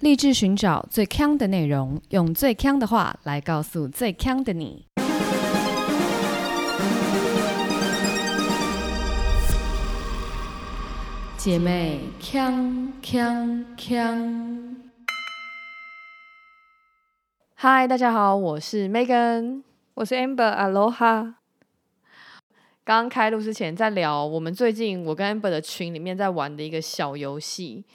立志寻找最强的内容，用最强的话来告诉最强的你。姐妹，强强强！嗨，大家好，我是 Megan，我是 Amber，Aloha。刚刚开录之前在聊我们最近我跟 Amber 的群里面在玩的一个小游戏。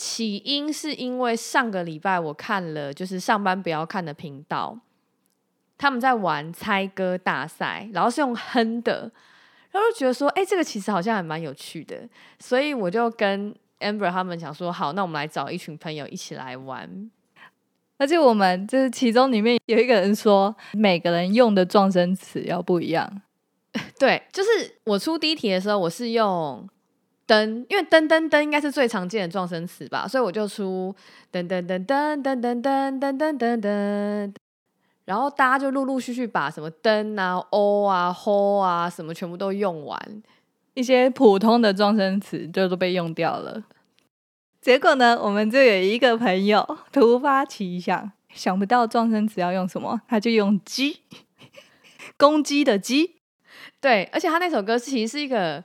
起因是因为上个礼拜我看了就是上班不要看的频道，他们在玩猜歌大赛，然后是用哼的，然后就觉得说，哎，这个其实好像还蛮有趣的，所以我就跟 Amber 他们讲说，好，那我们来找一群朋友一起来玩。而且我们就是其中里面有一个人说，每个人用的撞声词要不一样。对，就是我出第一题的时候，我是用噔，因为噔噔噔应该是最常见的撞声词吧，所以我就出噔噔噔噔噔噔噔噔噔噔噔，然后大家就陆陆续续把什么噔啊、哦啊、吼啊什么全部都用完，一些普通的撞声词就都被用掉了。结果呢，我们就有一个朋友突发奇想，想不到撞声词要用什么，他就用鸡，公鸡的鸡。对，而且他那首歌其实是一个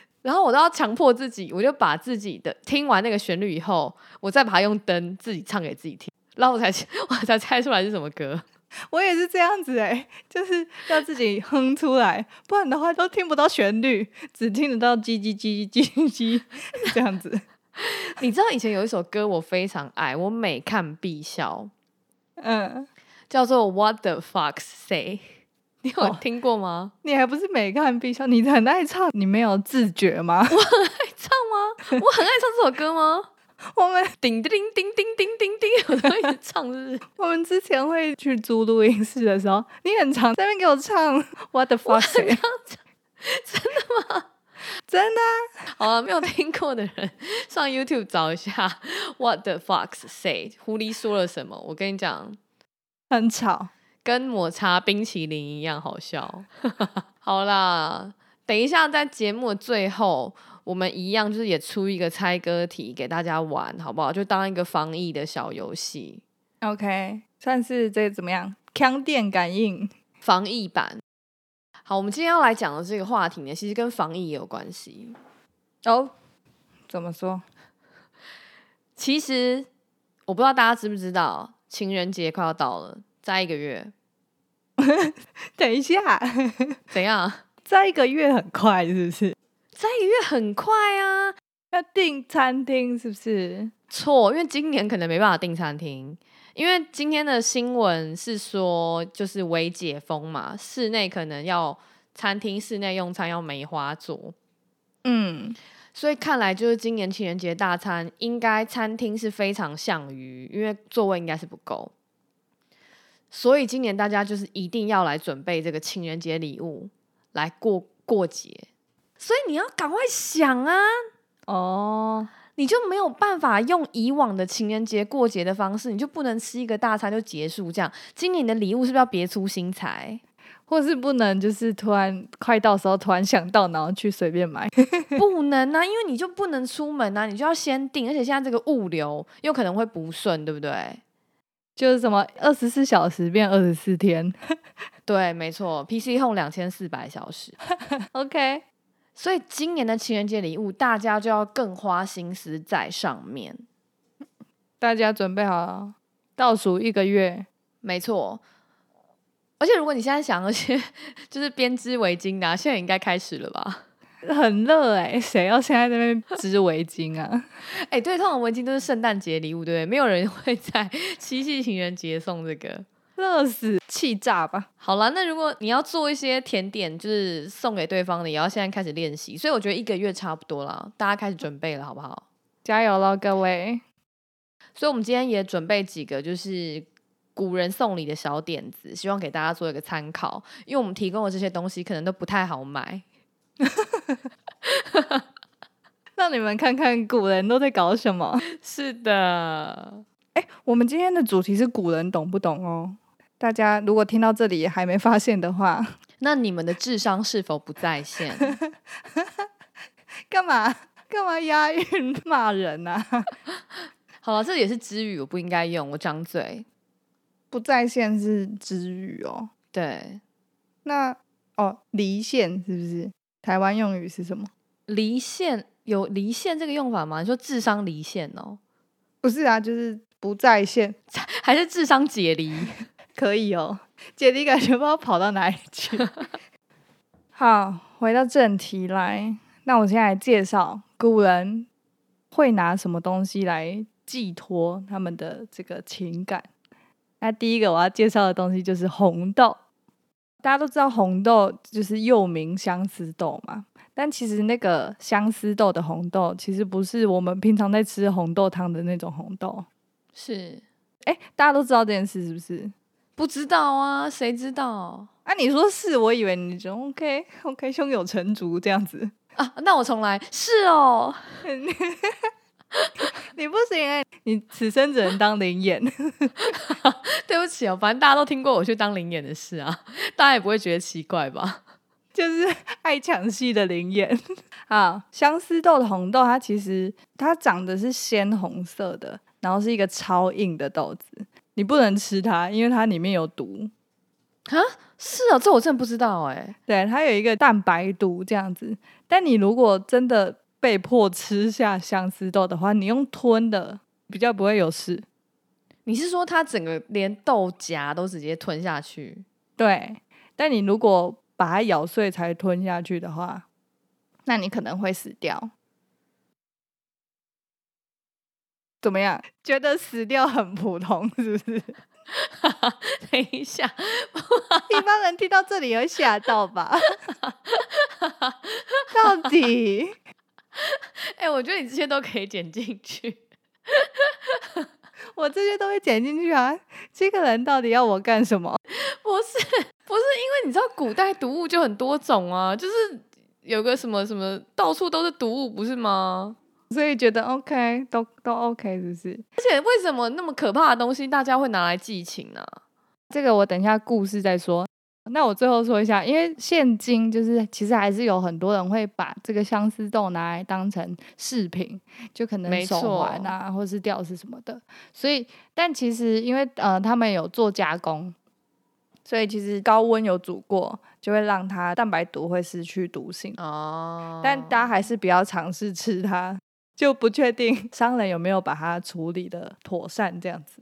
然后我都要强迫自己，我就把自己的听完那个旋律以后，我再把它用灯自己唱给自己听，然后我才 我才猜出来是什么歌。我也是这样子哎，就是要自己哼出来，不然的话都听不到旋律，只听得到叽叽叽叽叽叽 这样子。你知道以前有一首歌我非常爱，我每看必笑。嗯，叫做 What the Fox Say，你有听过吗？你还不是每看必笑，你很爱唱，你没有自觉吗？我很爱唱吗？我很爱唱这首歌吗？我们叮叮叮叮叮叮叮，我都一直唱，是不是？我们之前会去租录音室的时候，你很常在那边给我唱 What the Fox 真的吗？真的？好了，没有听过的人上 YouTube 找一下 What the Fox Say，狐狸说了什么？我跟你讲，很吵，跟抹茶冰淇淋一样好笑。好啦，等一下在节目的最后，我们一样就是也出一个猜歌题给大家玩，好不好？就当一个防疫的小游戏。OK，算是这怎么样？腔电感应防疫版。好，我们今天要来讲的这个话题呢，其实跟防疫也有关系哦。怎么说？其实我不知道大家知不知道，情人节快要到了，再一个月。等一下，怎样？再一个月很快是不是？再一个月很快啊！要订餐厅是不是？错，因为今年可能没办法订餐厅。因为今天的新闻是说，就是微解封嘛，室内可能要餐厅室内用餐要梅花座，嗯，所以看来就是今年情人节大餐应该餐厅是非常项于，因为座位应该是不够，所以今年大家就是一定要来准备这个情人节礼物来过过节，所以你要赶快想啊，哦。你就没有办法用以往的情人节过节的方式，你就不能吃一个大餐就结束这样。今年的礼物是不是要别出心裁，或是不能就是突然快到时候突然想到，然后去随便买？不能啊，因为你就不能出门啊，你就要先订，而且现在这个物流又可能会不顺，对不对？就是什么二十四小时变二十四天，对，没错，PC Home 两千四百小时，OK。所以今年的情人节礼物，大家就要更花心思在上面。大家准备好了，倒数一个月，没错。而且如果你现在想那些就是编织围巾的，现在应该开始了吧？很热哎，谁要现在在那边织围巾啊？哎，对，通常围巾都是圣诞节礼物，对不对？没有人会在七夕情人节送这个。热死，气炸吧！好了，那如果你要做一些甜点，就是送给对方的，也要现在开始练习。所以我觉得一个月差不多了，大家开始准备了，好不好？加油喽，各位！所以我们今天也准备几个，就是古人送礼的小点子，希望给大家做一个参考。因为我们提供的这些东西可能都不太好买。让你们看看古人都在搞什么。是的，哎我们今天的主题是古人懂不懂哦？大家如果听到这里还没发现的话，那你们的智商是否不在线？干嘛干嘛押韵骂人啊？好了，这也是知语，我不应该用，我张嘴。不在线是知语哦。对，那哦，离线是不是？台湾用语是什么？离线有离线这个用法吗？你说智商离线哦，不是啊，就是不在线，还是智商解离？可以哦。解离感觉不知道跑到哪里去。好，回到正题来，那我现在来介绍古人会拿什么东西来寄托他们的这个情感。那第一个我要介绍的东西就是红豆。大家都知道红豆就是又名相思豆嘛，但其实那个相思豆的红豆其实不是我们平常在吃红豆汤的那种红豆。是，哎，大家都知道这件事是不是？不知道啊，谁知道？啊，你说是，我以为你就 OK OK，胸有成竹这样子啊。那我重来，是哦。你不行哎，你此生只能当灵眼。对不起哦，反正大家都听过我去当灵眼的事啊，大家也不会觉得奇怪吧？就是爱抢戏的灵眼啊。相思豆的红豆，它其实它长得是鲜红色的，然后是一个超硬的豆子，你不能吃它，因为它里面有毒。啊，是啊，这我真的不知道哎。对，它有一个蛋白毒这样子，但你如果真的。被迫吃下相思豆的话，你用吞的比较不会有事。你是说它整个连豆荚都直接吞下去？对。但你如果把它咬碎才吞下去的话，那你可能会死掉。怎么样？觉得死掉很普通，是不是？等一下，一般人听到这里会吓到吧？到底？哎，我觉得你这些都可以剪进去，我这些都会剪进去啊。这个人到底要我干什么？不是，不是，因为你知道古代毒物就很多种啊，就是有个什么什么，到处都是毒物，不是吗？所以觉得 OK，都都 OK，是不是？而且为什么那么可怕的东西，大家会拿来寄情呢？这个我等一下故事再说。那我最后说一下，因为现今就是其实还是有很多人会把这个相思豆拿来当成饰品，就可能手环啊，或是吊饰什么的。所以，但其实因为呃他们有做加工，所以其实高温有煮过，就会让它蛋白毒会失去毒性哦。但大家还是不要尝试吃它，就不确定 商人有没有把它处理的妥善这样子。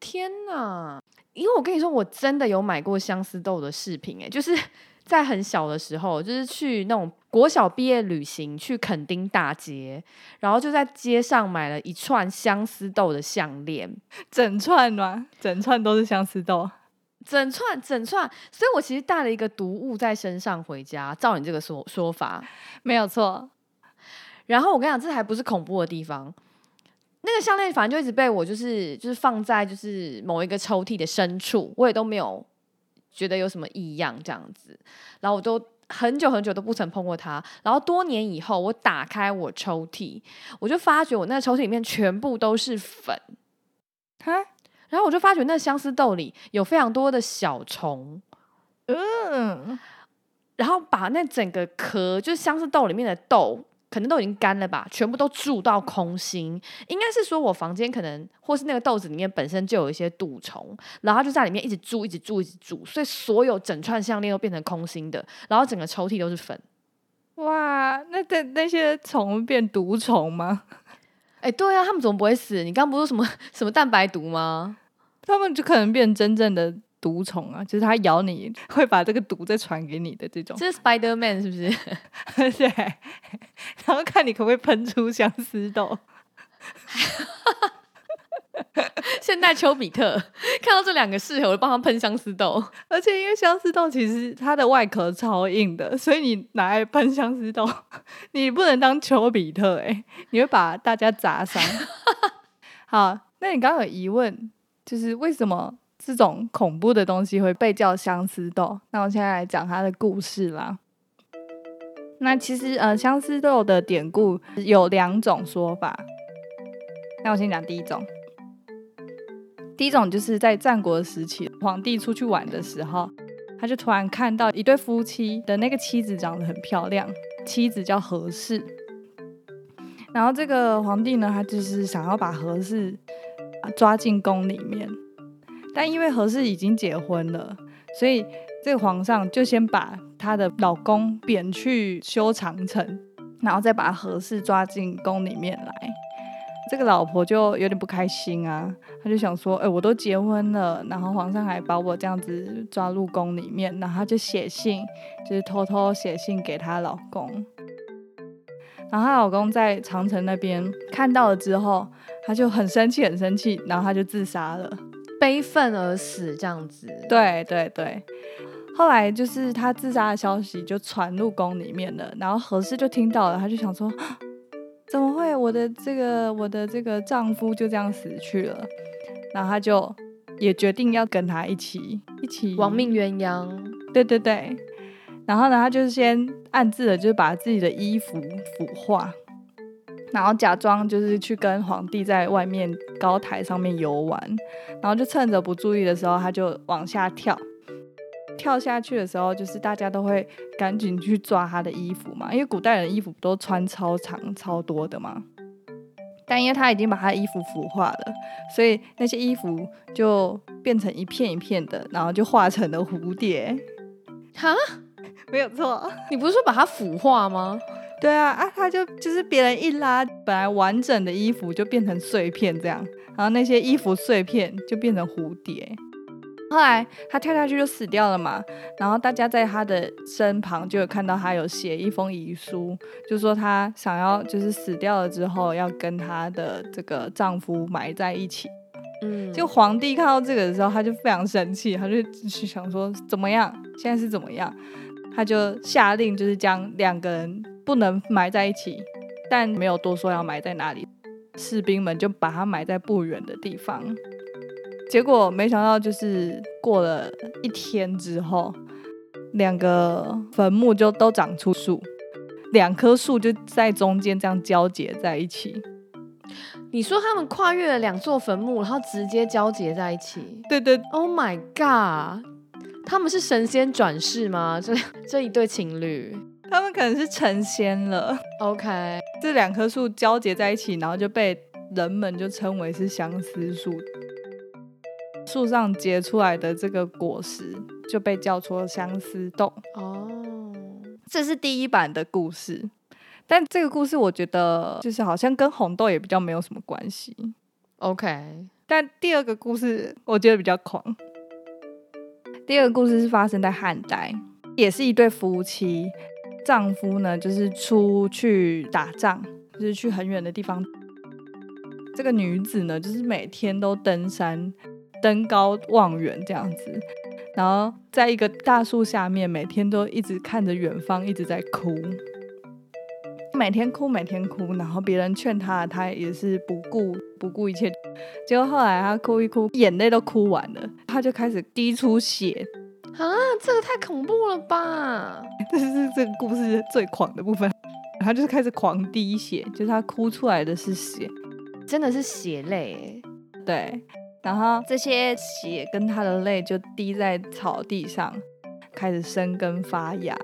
天哪！因为我跟你说，我真的有买过相思豆的饰品，哎，就是 在很小的时候，就是去那种国小毕业旅行，去垦丁大街，然后就在街上买了一串相思豆的项链，整串吗？整串都是相思豆，整串整串，所以我其实带了一个毒物在身上回家。照你这个说说法，没有错。然后我跟你讲，这还不是恐怖的地方。那个项链反正就一直被我就是就是放在就是某一个抽屉的深处，我也都没有觉得有什么异样这样子，然后我都很久很久都不曾碰过它。然后多年以后，我打开我抽屉，我就发觉我那个抽屉里面全部都是粉，哈，然后我就发觉那相思豆里有非常多的小虫，嗯，然后把那整个壳就是相思豆里面的豆。可能都已经干了吧，全部都蛀到空心。应该是说我房间可能或是那个豆子里面本身就有一些蠹虫，然后就在里面一直蛀，一直蛀，一直蛀，所以所有整串项链都变成空心的，然后整个抽屉都是粉。哇，那那那些虫变毒虫吗？哎，对啊，他们怎么不会死？你刚不是说什么 什么蛋白毒吗？他们就可能变真正的。毒虫啊，就是它咬你会把这个毒再传给你的这种。这是 Spider Man 是不是？对。然后看你可不可以喷出相思豆。现代丘比特看到这两个适合，我就帮他喷相思豆。而且因为相思豆其实它的外壳超硬的，所以你拿来喷相思豆，你不能当丘比特哎，你会把大家砸伤。好，那你刚刚有疑问，就是为什么？这种恐怖的东西会被叫相思豆。那我现在来讲它的故事啦。那其实呃，相思豆的典故有两种说法。那我先讲第一种。第一种就是在战国时期，皇帝出去玩的时候，他就突然看到一对夫妻的那个妻子长得很漂亮，妻子叫何氏。然后这个皇帝呢，他就是想要把何氏抓进宫里面，但因为何氏已经结婚了，所以这个皇上就先把他的老公贬去修长城，然后再把何氏抓进宫里面来。这个老婆就有点不开心啊，她就想说：“哎，我都结婚了，然后皇上还把我这样子抓入宫里面，然后她就写信，就是偷偷写信给她老公。然后她老公在长城那边看到了之后，他就很生气，很生气，然后他就自杀了，悲愤而死，这样子。对对对。后来就是他自杀的消息就传入宫里面了，然后何氏就听到了，他就想说。怎么会？我的这个我的这个丈夫就这样死去了，然后他就也决定要跟他一起一起亡命鸳鸯。对对对，然后呢，他就是先暗自的，就是把自己的衣服腐化，然后假装就是去跟皇帝在外面高台上面游玩，然后就趁着不注意的时候，他就往下跳。跳下去的时候，就是大家都会赶紧去抓他的衣服嘛，因为古代人衣服不都穿超长、超多的嘛。但因为他已经把他的衣服腐化了，所以那些衣服就变成一片一片的，然后就化成了蝴蝶。哈，没有错，你不是说把它腐化吗？对啊，啊，他就就是别人一拉，本来完整的衣服就变成碎片这样，然后那些衣服碎片就变成蝴蝶。后来他跳下去就死掉了嘛，然后大家在他的身旁就有看到他有写一封遗书，就说他想要就是死掉了之后要跟他的这个丈夫埋在一起。嗯，就皇帝看到这个的时候，他就非常生气，他就去想说怎么样，现在是怎么样？他就下令就是将两个人不能埋在一起，但没有多说要埋在哪里，士兵们就把它埋在不远的地方。结果没想到，就是过了一天之后，两个坟墓就都长出树，两棵树就在中间这样交结在一起。你说他们跨越了两座坟墓，然后直接交结在一起？对对。Oh my god！他们是神仙转世吗？这这一对情侣，他们可能是成仙了。OK，这两棵树交结在一起，然后就被人们就称为是相思树。树上结出来的这个果实就被叫做相思豆哦，这是第一版的故事，但这个故事我觉得就是好像跟红豆也比较没有什么关系。OK，但第二个故事我觉得比较狂。第二个故事是发生在汉代，也是一对夫妻，丈夫呢就是出去打仗，就是去很远的地方，这个女子呢就是每天都登山。登高望远这样子，然后在一个大树下面，每天都一直看着远方，一直在哭，每天哭，每天哭，然后别人劝她，她也是不顾不顾一切。结果后来她哭一哭，眼泪都哭完了，她就开始滴出血啊！这个太恐怖了吧！这是这个故事最狂的部分，他就是开始狂滴血，就是他哭出来的是血，真的是血泪，对。然后这些血跟他的泪就滴在草地上，开始生根发芽。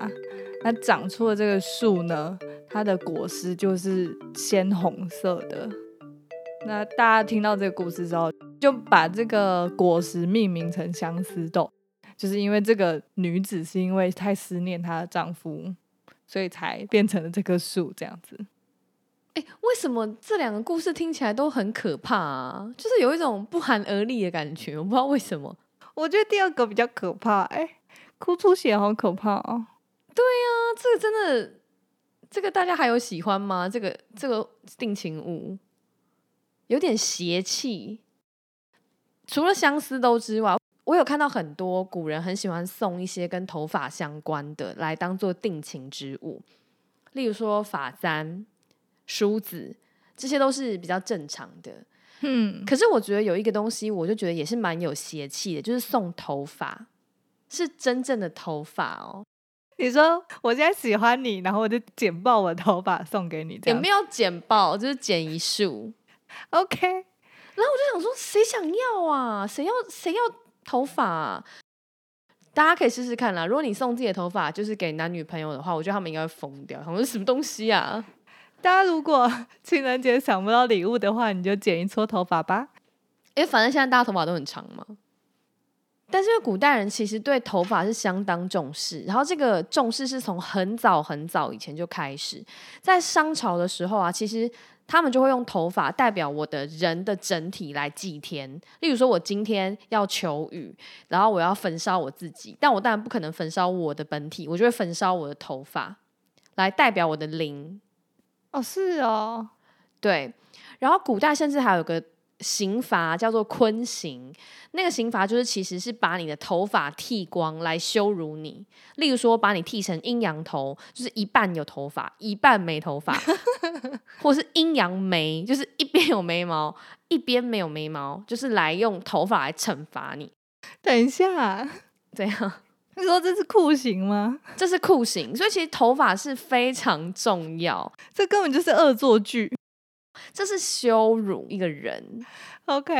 那长出的这个树呢，它的果实就是鲜红色的。那大家听到这个故事之后，就把这个果实命名成相思豆，就是因为这个女子是因为太思念她的丈夫，所以才变成了这棵树这样子。哎，为什么这两个故事听起来都很可怕啊？就是有一种不寒而栗的感觉，我不知道为什么。我觉得第二个比较可怕，哎，哭出血好可怕哦。对呀，这个真的，这个大家还有喜欢吗？这个这个定情物有点邪气。除了相思豆之外，我有看到很多古人很喜欢送一些跟头发相关的来当做定情之物，例如说发簪。梳子，这些都是比较正常的。嗯，可是我觉得有一个东西，我就觉得也是蛮有邪气的，就是送头发，是真正的头发哦，你说我现在喜欢你，然后我就剪爆我的头发送给你，也没有剪爆，就是剪一束。OK。然后我就想说，谁想要啊？谁要谁要头发、啊？大家可以试试看啦。如果你送自己的头发就是给男女朋友的话，我觉得他们应该会疯掉。想说什么东西啊？大家如果情人节想不到礼物的话，你就剪一撮头发吧。因为反正现在大家头发都很长嘛。但是因为古代人其实对头发是相当重视，然后这个重视是从很早很早以前就开始，在商朝的时候啊，其实他们就会用头发代表我的人的整体来祭天。例如说，我今天要求雨，然后我要焚烧我自己，但我当然不可能焚烧我的本体，我就会焚烧我的头发，来代表我的灵。哦，是哦，对，然后古代甚至还有个刑罚叫做坤刑，那个刑罚就是其实是把你的头发剃光来羞辱你。例如说，把你剃成阴阳头，就是一半有头发，一半没头发，或是阴阳眉，就是一边有眉毛，一边没有眉毛，就是来用头发来惩罚你。等一下，怎样，你说这是酷刑吗？这是酷刑，所以其实头发是非常重要，这根本就是恶作剧。这是羞辱一个人。OK，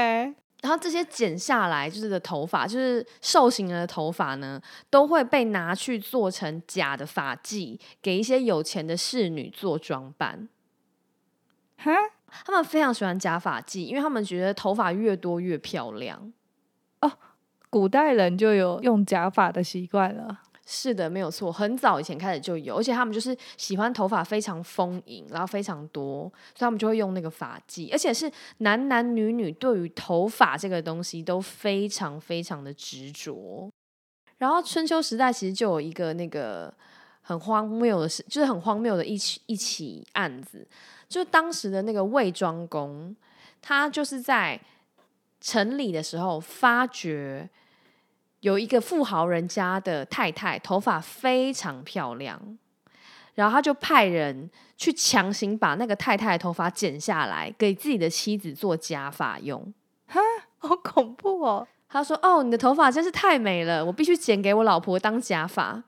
然后这些剪下来就是的头发，就是受刑人的头发呢，都会被拿去做成假的发髻，给一些有钱的侍女做装扮。哈，他们非常喜欢假发髻，因为他们觉得头发越多越漂亮。哦古代人就有用假发的习惯了。是的，没有错，很早以前开始就有，而且他们就是喜欢头发非常丰盈，然后非常多，所以他们就会用那个发髻，而且是男男女女对于头发这个东西都非常非常的执着。然后春秋时代其实就有一个那个很荒谬的事，就是很荒谬的一起一起案子，就当时的那个魏庄公，他就是在城里的时候发觉。有一个富豪人家的太太，头发非常漂亮，然后他就派人去强行把那个太太的头发剪下来，给自己的妻子做假发用。好恐怖哦！他说：“哦，你的头发真是太美了，我必须剪给我老婆当假发。”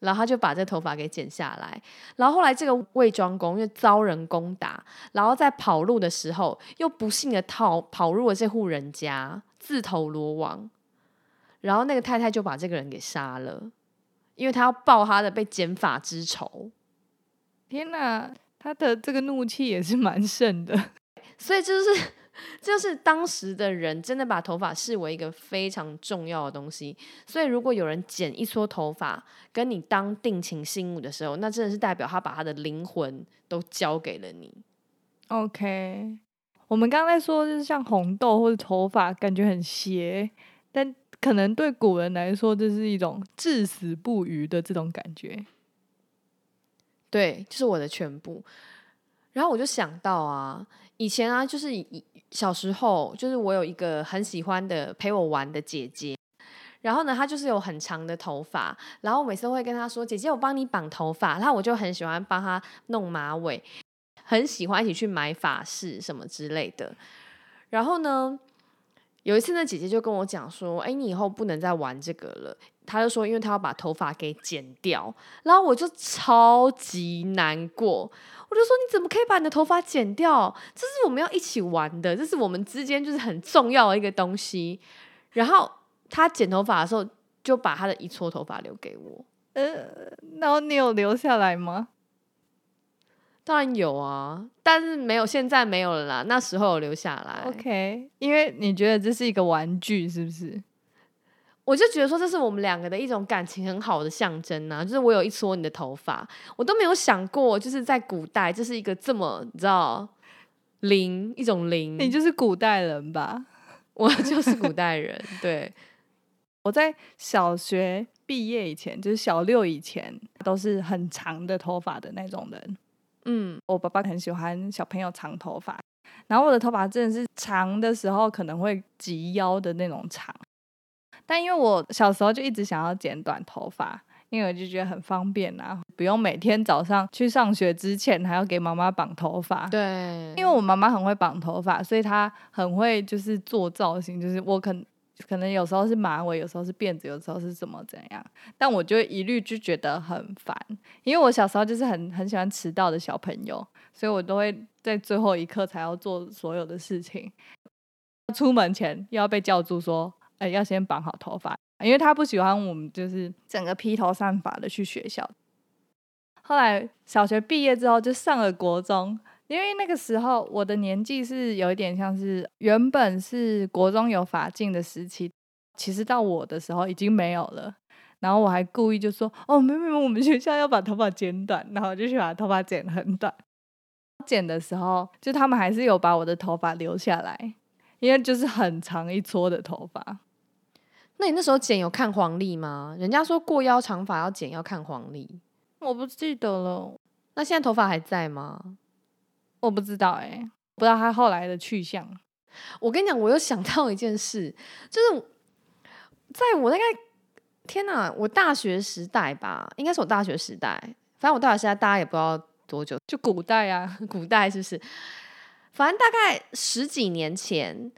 然后他就把这头发给剪下来。然后后来这个魏庄公因为遭人攻打，然后在跑路的时候又不幸的逃跑入了这户人家，自投罗网。然后那个太太就把这个人给杀了，因为他要报他的被剪发之仇。天哪，他的这个怒气也是蛮盛的。所以就是 就是当时的人真的把头发视为一个非常重要的东西。所以如果有人剪一撮头发跟你当定情信物的时候，那真的是代表他把他的灵魂都交给了你。OK，我们刚才说就是像红豆或者头发，感觉很邪，但可能对古人来说，这是一种至死不渝的这种感觉。对，就是我的全部。然后我就想到啊，以前啊，就是小时候，就是我有一个很喜欢的陪我玩的姐姐，然后呢，她就是有很长的头发，然后每次都会跟她说：“姐姐，我帮你绑头发。”然后我就很喜欢帮她弄马尾，很喜欢一起去买发饰什么之类的。然后呢，有一次呢，姐姐就跟我讲说：“哎，你以后不能再玩这个了。”她就说，因为她要把头发给剪掉。然后我就超级难过，我就说：“你怎么可以把你的头发剪掉？这是我们要一起玩的，这是我们之间就是很重要的一个东西。”然后她剪头发的时候，就把她的一撮头发留给我。呃，然后你有留下来吗？当然有啊，但是没有，现在没有了啦。那时候有留下来。OK，因为你觉得这是一个玩具，是不是？我就觉得说这是我们两个的一种感情很好的象征呐、就是我有一撮你的头发，我都没有想过，就是在古代这是一个这么你知道灵一种灵，你就是古代人吧？我就是古代人，对，我在小学毕业以前，就是小六以前，都是很长的头发的那种人。嗯，我爸爸很喜欢小朋友长头发，然后我的头发真的是长的时候可能会及腰的那种长。但因为我小时候就一直想要剪短头发，因为我就觉得很方便啊，不用每天早上去上学之前还要给妈妈绑头发。对，因为我妈妈很会绑头发，所以她很会就是做造型，就是我可可能有时候是马尾，有时候是辫子，有时候是怎么怎样，但我就一律就觉得很烦，因为我小时候就是很很喜欢迟到的小朋友，所以我都会在最后一刻才要做所有的事情。出门前又要被叫住说，哎、要先绑好头发，因为他不喜欢我们就是整个披头散发的去学校。后来小学毕业之后就上了国中，因为那个时候我的年纪是有一点像是原本是国中有法禁的时期，其实到我的时候已经没有了。然后我还故意就说：“哦，没有没有，我们学校要把头发剪短。”然后我就去把头发剪很短。剪的时候，就他们还是有把我的头发留下来，因为就是很长一撮的头发。那你那时候剪有看黄历吗？人家说过腰长发要剪要看黄历，我不记得了，那现在头发还在吗？我不知道哎、不知道他后来的去向。我跟你讲，我又想到一件事，就是在我大概天哪，我大学时代吧，应该是我大学时代，反正我大学时代大家也不知道多久，就古代啊，古代是不是？反正大概十几年前，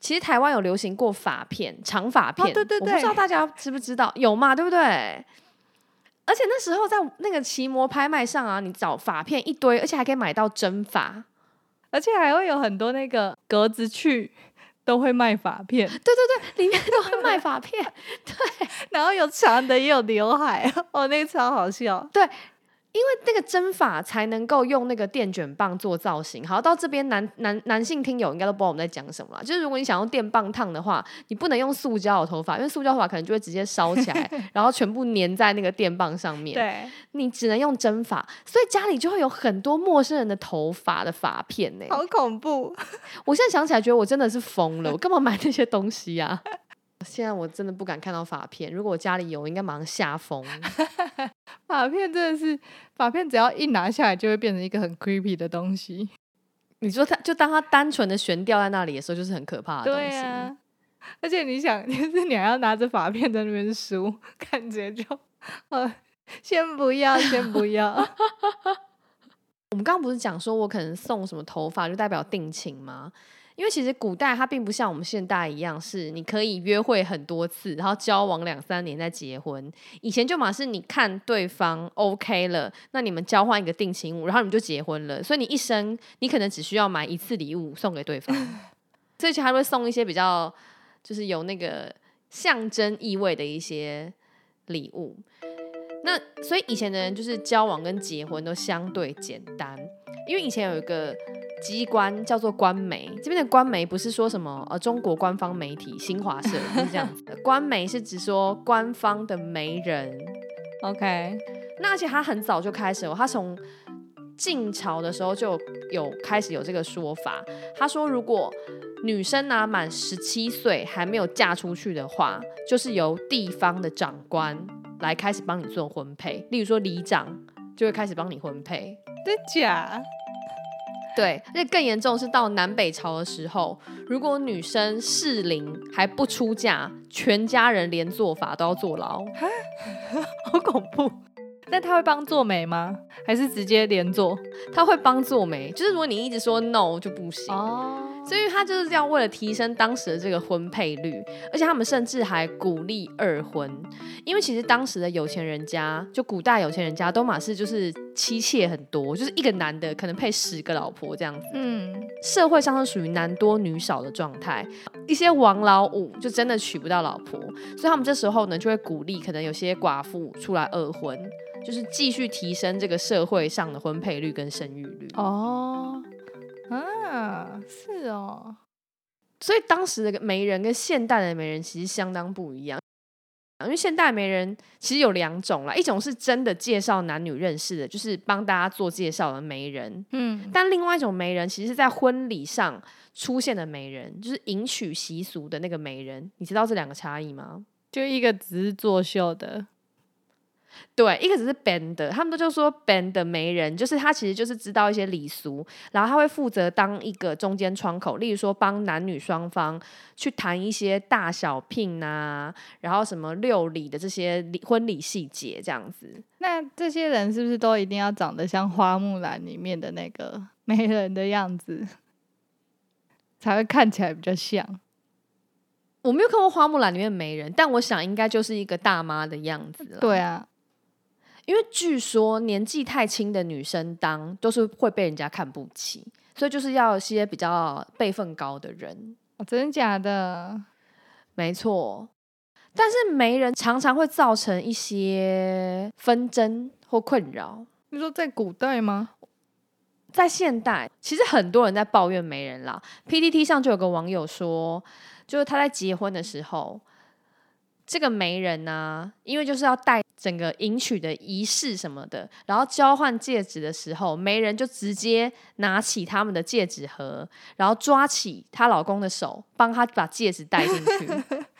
其实台湾有流行过发片，长发片。对对我不知道大家知不知道，有嘛？对不对？而且那时候在那个奇摩拍卖上啊，你找发片一堆，而且还可以买到真发。而且还会有很多那个格子去都会卖发片，对对对里面都会卖发片，对然后有长的也有刘海，哦，那个超好笑。因为那个针法才能够用那个电卷棒做造型。好，到这边男男男性听友应该都不知道我们在讲什么了。就是如果你想用电棒烫的话，你不能用塑胶的头发，因为塑胶头发可能就会直接烧起来，然后全部粘在那个电棒上面。对，你只能用针法，所以家里就会有很多陌生人的头发的发片呢。好恐怖。我现在想起来，觉得我真的是疯了，我干嘛买那些东西呀、现在我真的不敢看到发片，如果我家里有，我应该马上吓疯。发片真的是，发片只要一拿下来，就会变成一个很 creepy 的东西。你说它，就当它单纯的悬吊在那里的时候，就是很可怕的东西。对啊，而且你想，就是你还要拿着发片在那边梳，感觉就，呃，先不要，先不要。我们刚刚不是讲说我可能送什么头发就代表定情吗？因为其实古代它并不像我们现代一样，是你可以约会很多次，然后交往两三年再结婚。以前就嘛是你看对方 OK 了，那你们交换一个定情物，然后你们就结婚了。所以你一生你可能只需要买一次礼物送给对方，所以就还会送一些比较就是有那个象征意味的一些礼物。那所以以前的人就是交往跟结婚都相对简单，因为以前有一个机关叫做官媒，这边的官媒不是说什么呃中国官方媒体新华社不是这样子的，官媒是指说官方的媒人。OK，那而且他很早就开始了，他从晋朝的时候就有开始有这个说法。他说，如果女生呢、满十七岁还没有嫁出去的话，就是由地方的长官来开始帮你做婚配，例如说里长就会开始帮你婚配。真假？对，而且更严重的是到南北朝的时候，如果女生适龄还不出嫁，全家人连做法都要坐牢。好恐怖。那他会帮做媒吗？还是直接连做？他会帮做媒，就是如果你一直说 no 就不行。哦，所以他就是这样为了提升当时的这个婚配率，而且他们甚至还鼓励二婚，因为其实当时的有钱人家，就古代有钱人家都马是就是妻妾很多，就是一个男的可能配十个老婆这样子，嗯，社会上是属于男多女少的状态。一些王老五就真的娶不到老婆，所以他们这时候呢就会鼓励可能有些寡妇出来二婚，就是继续提升这个社会上的婚配率跟生育率。哦，啊，是哦，所以当时的媒人跟现代的媒人其实相当不一样，因为现代媒人其实有两种啦，一种是真的介绍男女认识的，就是帮大家做介绍的媒人；嗯，但另外一种媒人，其实是在婚礼上出现的媒人，就是迎娶习俗的那个媒人。你知道这两个差异吗？就一个只是作秀的，对，一个只是 band 的，他们都就说 band 的媒人，就是他其实就是知道一些礼俗，然后他会负责当一个中间窗口，例如说帮男女双方去谈一些大小聘啊，然后什么六礼的这些礼婚礼细节这样子。那这些人是不是都一定要长得像花木兰里面的那个 媒人的样子，才会看起来比较像？我没有看过花木兰里面的媒人，但我想应该就是一个大妈的样子了。对啊，因为据说年纪太轻的女生当都是会被人家看不起，所以就是要一些比较辈分高的人。哦真的假的？没错，但是媒人常常会造成一些纷争或困扰。你说在古代吗？在现代，其实很多人在抱怨媒人啦。PTT 上就有个网友说，就是他在结婚的时候，这个媒人呢、因为就是要带整个迎娶的仪式什么的，然后交换戒指的时候，媒人就直接拿起他们的戒指盒，然后抓起她老公的手，帮他把戒指戴进去。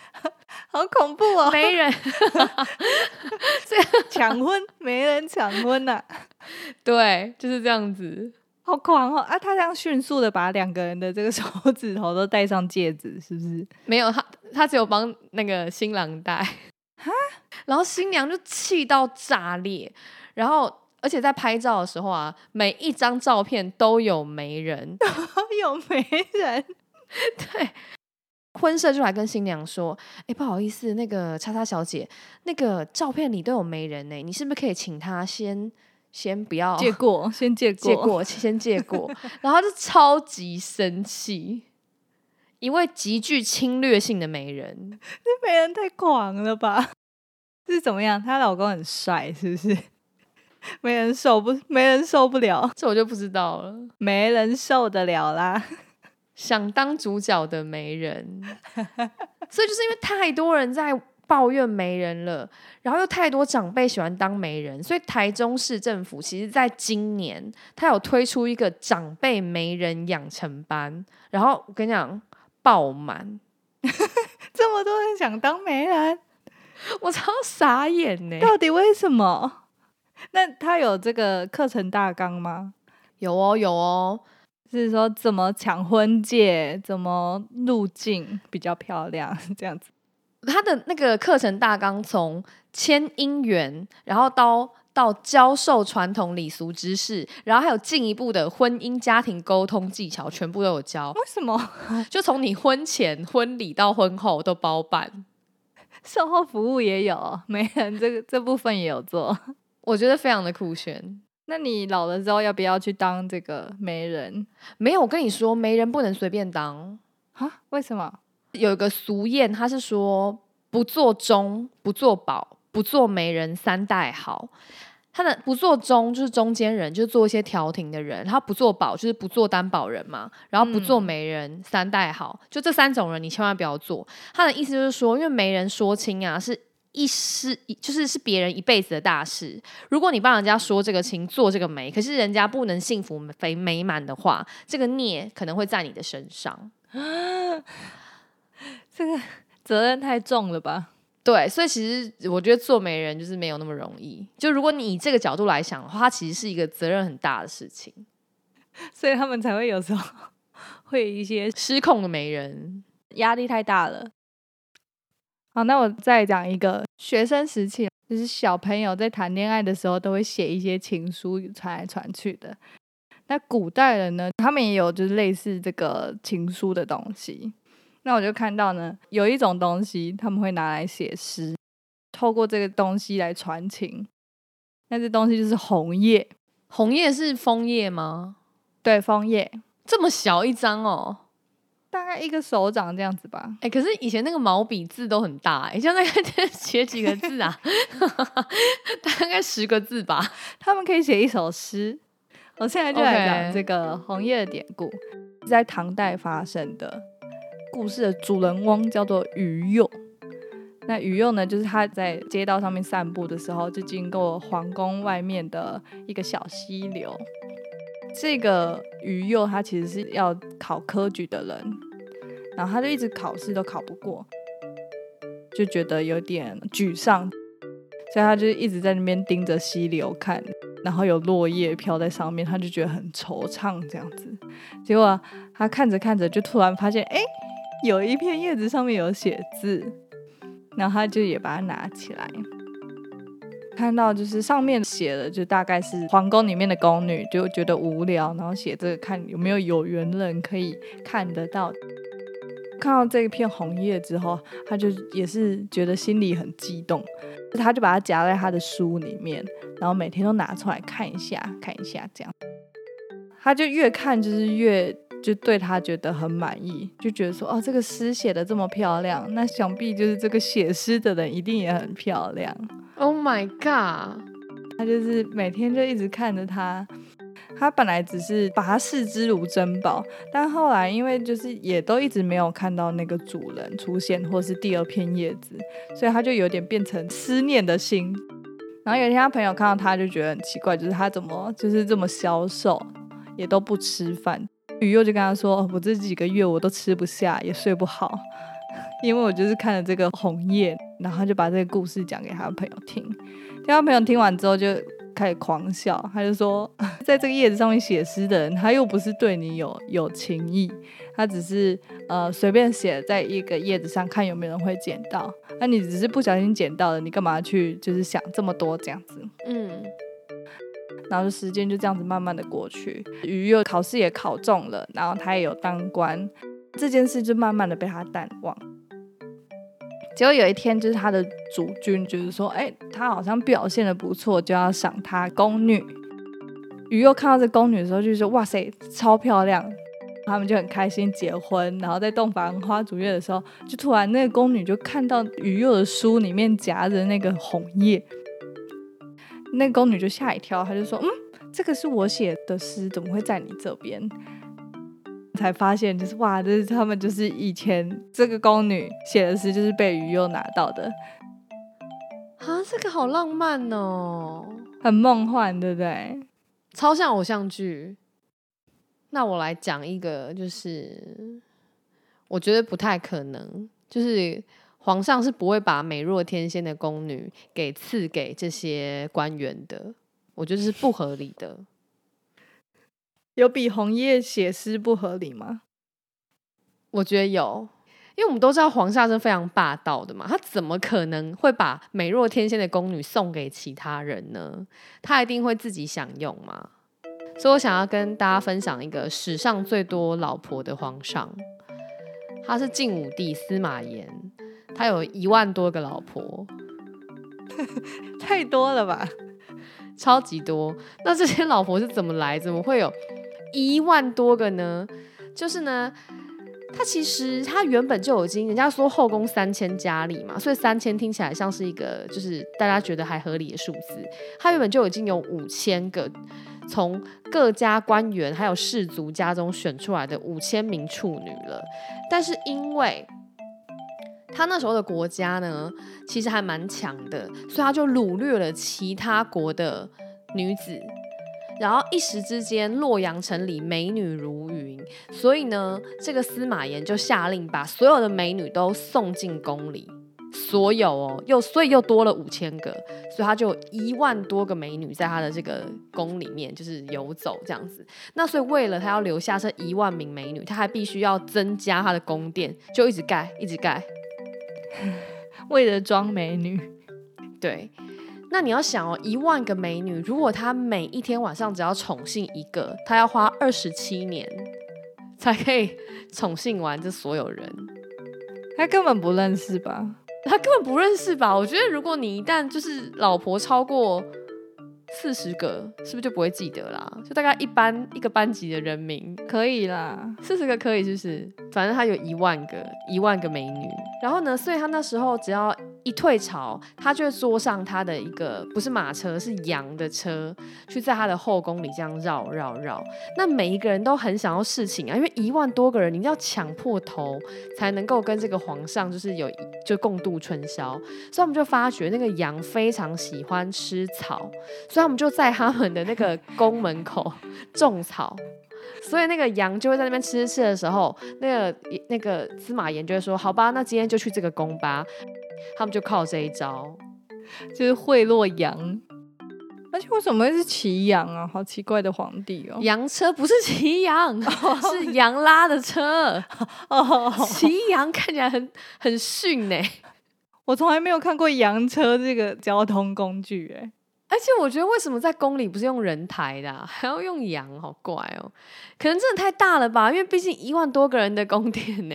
好恐怖哦！媒人这 抢婚，媒人抢婚呐、对，就是这样子。好狂哦！啊，他这样迅速的把两个人的这个手指头都戴上戒指，是不是？没有他，他只有帮那个新郎戴，然后新娘就气到炸裂，然后而且在拍照的时候啊，每一张照片都有媒人，都有媒人，对。婚摄就来跟新娘说：“哎、不好意思，那个叉叉小姐，那个照片里都有媒人呢、你是不是可以请他先先不要借过，先借过，借过，先借过，然后就超级生气，一位极具侵略性的媒人。”这媒人太狂了吧？是怎么样？她老公很帅，是不是？没人受不，没人受不了，这我就不知道了。没人受得了啦。想当主角的媒人，所以就是因为太多人在抱怨媒人了，然后又太多长辈喜欢当媒人，所以台中市政府其实在今年他有推出一个长辈媒人养成班，然后我跟你讲爆满，这么多人想当媒人，我超傻眼呢。到底为什么？那他有这个课程大纲吗？有哦有哦，是说怎么抢婚戒，怎么入境比较漂亮，这样子。他的那个课程大纲从签姻缘，然后到到教授传统礼俗知识，然后还有进一步的婚姻家庭沟通技巧，全部都有教。为什么 就从你婚前、婚礼到婚后都包办，售后服务也有？媒人 这个这部分也有做。我觉得非常的酷炫。那你老了之后要不要去当这个媒人没有，我跟你说，媒人不能随便当。啊？为什么？有一个俗谚，他是说不做中，不做保，不做媒人三代好。他的不做中就是中间人，就是做一些调停的人；他不做保就是不做担保人嘛，然后不做媒人、三代好，就这三种人你千万不要做。他的意思就是说，因为媒人说亲啊是。一世就是是别人一辈子的大事。如果你帮人家说这个亲，做这个媒，可是人家不能幸福美美满的话，这个孽可能会在你的身上。这个责任太重了吧？对，所以其实我觉得做媒人就是没有那么容易。就如果你以这个角度来想的话，它其实是一个责任很大的事情。所以他们才会有时候 会有一些失控的媒人，压力太大了。好，那我再讲一个学生时期，就是小朋友在谈恋爱的时候都会写一些情书传来传去的。那古代人呢，他们也有就是类似这个情书的东西。那我就看到呢，有一种东西他们会拿来写诗，透过这个东西来传情。那这东西就是红叶，红叶是枫叶吗？对，枫叶，这么小一张哦。大概一个手掌这样子吧。哎、可是以前那个毛笔字都很大、哎，像那个 写几个字啊？大概十个字吧。他们可以写一首诗。我现在就来讲这个红叶的典故，是在唐代发生的。故事的主人翁叫做于右。那于右呢，就是他在街道上面散步的时候，就经过皇宫外面的一个小溪流。这个于右他其实是要考科举的人，然后他就一直考试都考不过，就觉得有点沮丧。所以他就一直在那边盯着溪流看，然后有落叶飘在上面，他就觉得很惆怅这样子。结果他看着看着，就突然发现，哎，有一片叶子上面有写字，然后他就也把它拿起来。看到就是上面写的，就大概是皇宫里面的宫女就觉得无聊，然后写这个看有没有有缘人可以看得到。看到这一片红叶之后，他就也是觉得心里很激动，他就把它夹在他的书里面，然后每天都拿出来看一下，看一下这样。他就越看就是越就对他觉得很满意，就觉得说哦，这个诗写的这么漂亮，那想必就是这个写诗的人一定也很漂亮。Oh my god！他就是每天就一直看着他，他本来只是把他视之如珍宝，但后来因为就是也都一直没有看到那个主人出现，或是第二片叶子，所以他就有点变成思念的心。然后有一天他朋友看到他就觉得很奇怪，就是他怎么就是这么消瘦，也都不吃饭。雨又就跟他说：“我这几个月我都吃不下，也睡不好。”因为我就是看了这个红叶，然后就把这个故事讲给他朋友听。他朋友听完之后就开始狂笑，他就说，在这个叶子上面写诗的人，他又不是对你有有情意，他只是呃随便写在一个叶子上看有没有人会捡到。那你只是不小心捡到了，你干嘛去就是想这么多这样子？嗯。然后时间就这样子慢慢的过去，鱼又考试也考中了，然后他也有当官，这件事就慢慢的被他淡忘。结果有一天，就是他的主君，就是说，哎，他好像表现的不错，就要赏他宫女。鱼又看到这宫女的时候，就说，哇塞，超漂亮！他们就很开心结婚。然后在洞房花烛夜的时候，就突然那个宫女就看到鱼幼的书里面夹着那个红叶，那宫女就吓一跳，她就说，嗯，这个是我写的诗，怎么会在你这边？才发现，就是哇，这是他们就是以前这个宫女写的诗，就是被鱼又拿到的啊，这个好浪漫哦，很梦幻，对不对？超像偶像剧。那我来讲一个，就是我觉得不太可能，就是皇上是不会把美若天仙的宫女给赐给这些官员的，我觉得是不合理的。有比红叶写诗不合理吗？我觉得有，因为我们都知道皇上是非常霸道的嘛，他怎么可能会把美若天仙的宫女送给其他人呢？他一定会自己享用嘛。所以我想要跟大家分享一个史上最多老婆的皇上，他是晋武帝司马炎，他有一万多个老婆，太多了吧？超级多。那这些老婆是怎么来？怎么会有？一万多个呢，就是呢，他其实他原本就已经，人家说后宫三千佳丽嘛，所以三千听起来像是一个就是大家觉得还合理的数字。他原本就已经有五千个从各家官员还有士族家中选出来的五千名处女了，但是因为他那时候的国家呢，其实还蛮强的，所以他就掳掠了其他国的女子。然后一时之间，洛阳城里美女如云，所以呢，这个司马炎就下令把所有的美女都送进宫里，所有哦，又所以又多了五千个，所以他就一万多个美女在他的这个宫里面就是游走这样子。那所以为了他要留下这一万名美女，他还必须要增加他的宫殿，就一直盖，一直盖，为了装美女，对。那你要想哦，一万个美女，如果她每一天晚上只要宠幸一个，她要花二十七年才可以宠幸完这所有人。他根本不认识吧？他根本不认识吧？我觉得如果你一旦就是老婆超过。四十个是不是就不会记得啦？就大概一班一个班级的人名可以啦，四十个可以，就是？反正他有一万个一万个美女，然后呢，所以他那时候只要一退朝，他就会坐上他的一个不是马车是羊的车，去在他的后宫里这样绕绕绕。那每一个人都很想要侍寝啊，因为一万多个人，你一定要抢破头才能够跟这个皇上就是有就共度春宵。所以我们就发觉那个羊非常喜欢吃草，所以。他们就在他们的那个宫门口种草，所以那个羊就会在那边吃吃的时候，那个那个司马炎就会说：“好吧，那今天就去这个宫吧。”他们就靠这一招，就是贿赂羊。而且为什么会是骑羊啊？好奇怪的皇帝哦！羊车不是骑羊，是羊拉的车。哦，骑羊看起来很很逊呢、我从来没有看过羊车这个交通工具，哎，而且我觉得为什么在宫里不是用人抬的、啊，还要用羊？好怪哦！可能真的太大了吧？因为毕竟一万多个人的宫殿呢、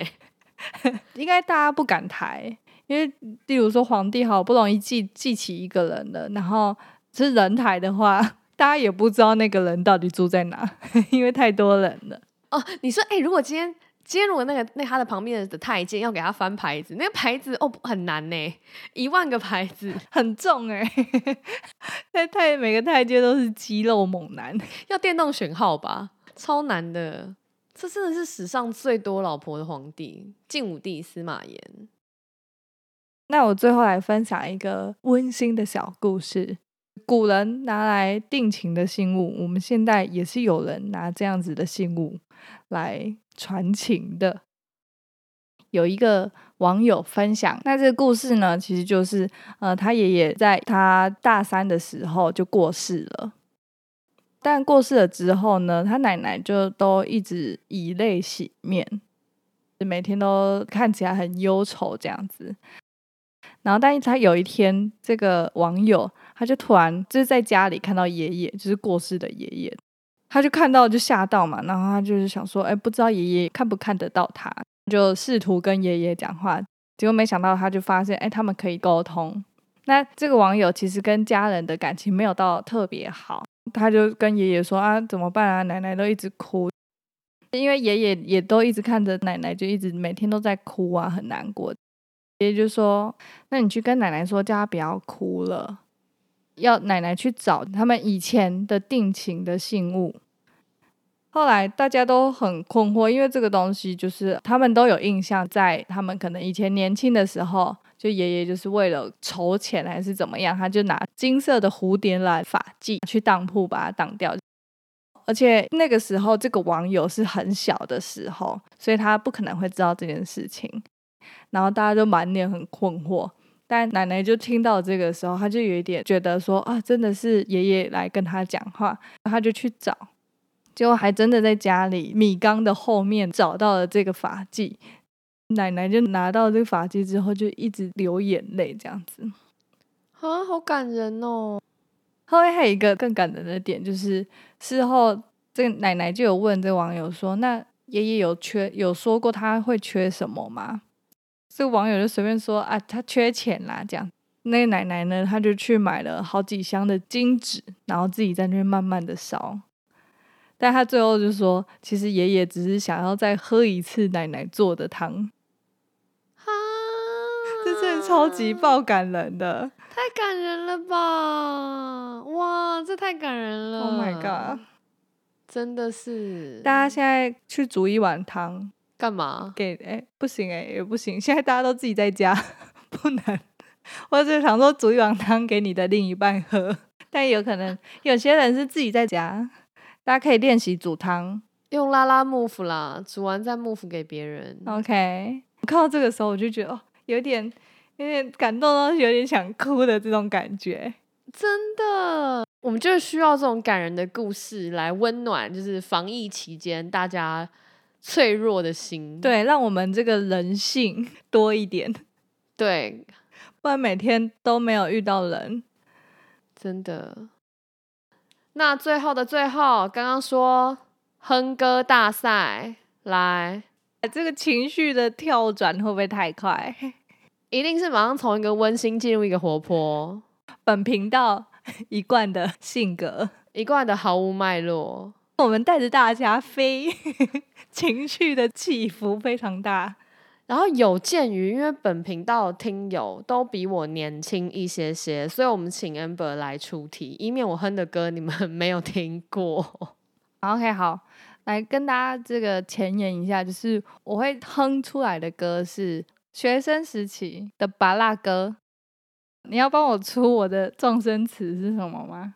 应该大家不敢抬，因为例如说皇帝好不容易记记起一个人了，然后是人台的话，大家也不知道那个人到底住在哪，因为太多人了。哦，你说，哎、如果今天今天如果那个那他的旁边的太监要给他翻牌子，那个牌子哦很难呢，一万个牌子 很重哎、太太每个太监都是肌肉猛男，要电动选号吧，超难的。这真的是史上最多老婆的皇帝，晋武帝司马炎。那我最后来分享一个温馨的小故事。古人拿来定情的信物，我们现在也是有人拿这样子的信物来传情的。有一个网友分享，那这个故事呢，其实就是呃，他爷爷在他大三的时候就过世了，但过世了之后呢，他奶奶就都一直以泪洗面，每天都看起来很忧愁这样子。然后，但是他有一天，这个网友他就突然就是在家里看到爷爷，就是过世的爷爷，他就看到就吓到嘛，然后他就是想说，哎，不知道爷爷看不看得到他，就试图跟爷爷讲话，结果没想到他就发现，哎，他们可以沟通。那这个网友其实跟家人的感情没有到特别好，他就跟爷爷说啊，怎么办啊？奶奶都一直哭，因为爷爷也都一直看着奶奶，就一直每天都在哭啊，很难过。爷爷就说：“那你去跟奶奶说，叫她不要哭了，要奶奶去找他们以前的定情的信物。”后来大家都很困惑，因为这个东西就是他们都有印象，在他们可能以前年轻的时候，就爷爷就是为了筹钱还是怎么样，他就拿金色的蝴蝶兰发髻去当铺把它当掉。而且那个时候，这个网友是很小的时候，所以他不可能会知道这件事情。然后大家就满脸很困惑，但奶奶就听到这个时候，她就有一点觉得说啊，真的是爷爷来跟她讲话，她就去找，结果还真的在家里米缸的后面找到了这个发髻。奶奶就拿到这个发髻之后，就一直流眼泪，这样子。啊，好感人哦！后面还有一个更感人的点，就是事后这个奶奶就有问这个网友说：“那爷爷有缺有说过他会缺什么吗？”这个网友就随便说：“啊，他缺钱啦。”这样，那个奶奶呢，她就去买了好几箱的金纸，然后自己在那边慢慢的烧。但他最后就说：“其实爷爷只是想要再喝一次奶奶做的汤。啊，”这真的超级爆感人的。太感人了吧！哇，这太感人了 Oh my god！真的是。大家现在去煮一碗汤，干嘛？给哎、不行哎、也不行，现在大家都自己在家，不能。我只是想说煮一碗汤给你的另一半喝，但有可能有些人是自己在家，大家可以练习煮汤。用拉拉木夫啦，煮完再木夫给别人。OK，我看到这个时候我就觉得哦，有点有点感动到有点想哭的这种感觉。真的，我们就是需要这种感人的故事来温暖，就是防疫期间大家脆弱的心。对，让我们这个人性 多一点，对，不然每天都没有遇到人。真的。那最后的最后，刚刚说哼歌大赛，来，这个情绪的跳转会不会太快？一定是马上从一个温馨进入一个活泼，本频道一贯的性格，一贯的毫无脉络。我们带着大家飞，情绪的起伏非常大。然后有鉴于，因为本频道的听友都比我年轻一些些，所以我们请 Amber 来出题，以免我哼的歌你们 没有听过。OK，好，来跟大家这个前言一下，就是我会哼出来的歌是学生时期的巴拉歌。你要帮我出我的撞声词是什么吗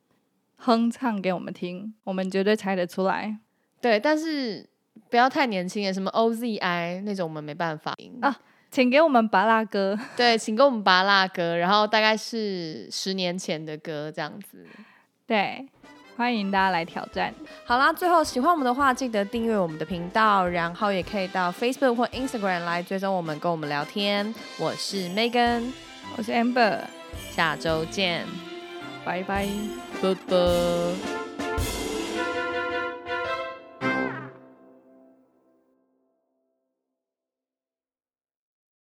哼唱给我们听，我们绝对猜得出来。对，但是不要太年轻了，什么 OZI 那种我们没办法啊请给我们拔蜡歌。对，请给我们拔蜡歌，然后大概是十年前的歌这样子。对，欢迎大家来挑战。好啦，最后喜欢我们的话，记得订阅我们的频道，然后也可以到 Facebook 或 Instagram 来追踪我们，跟我们聊天。我是 Megan，我是 Amber，下周见，拜拜。拜拜。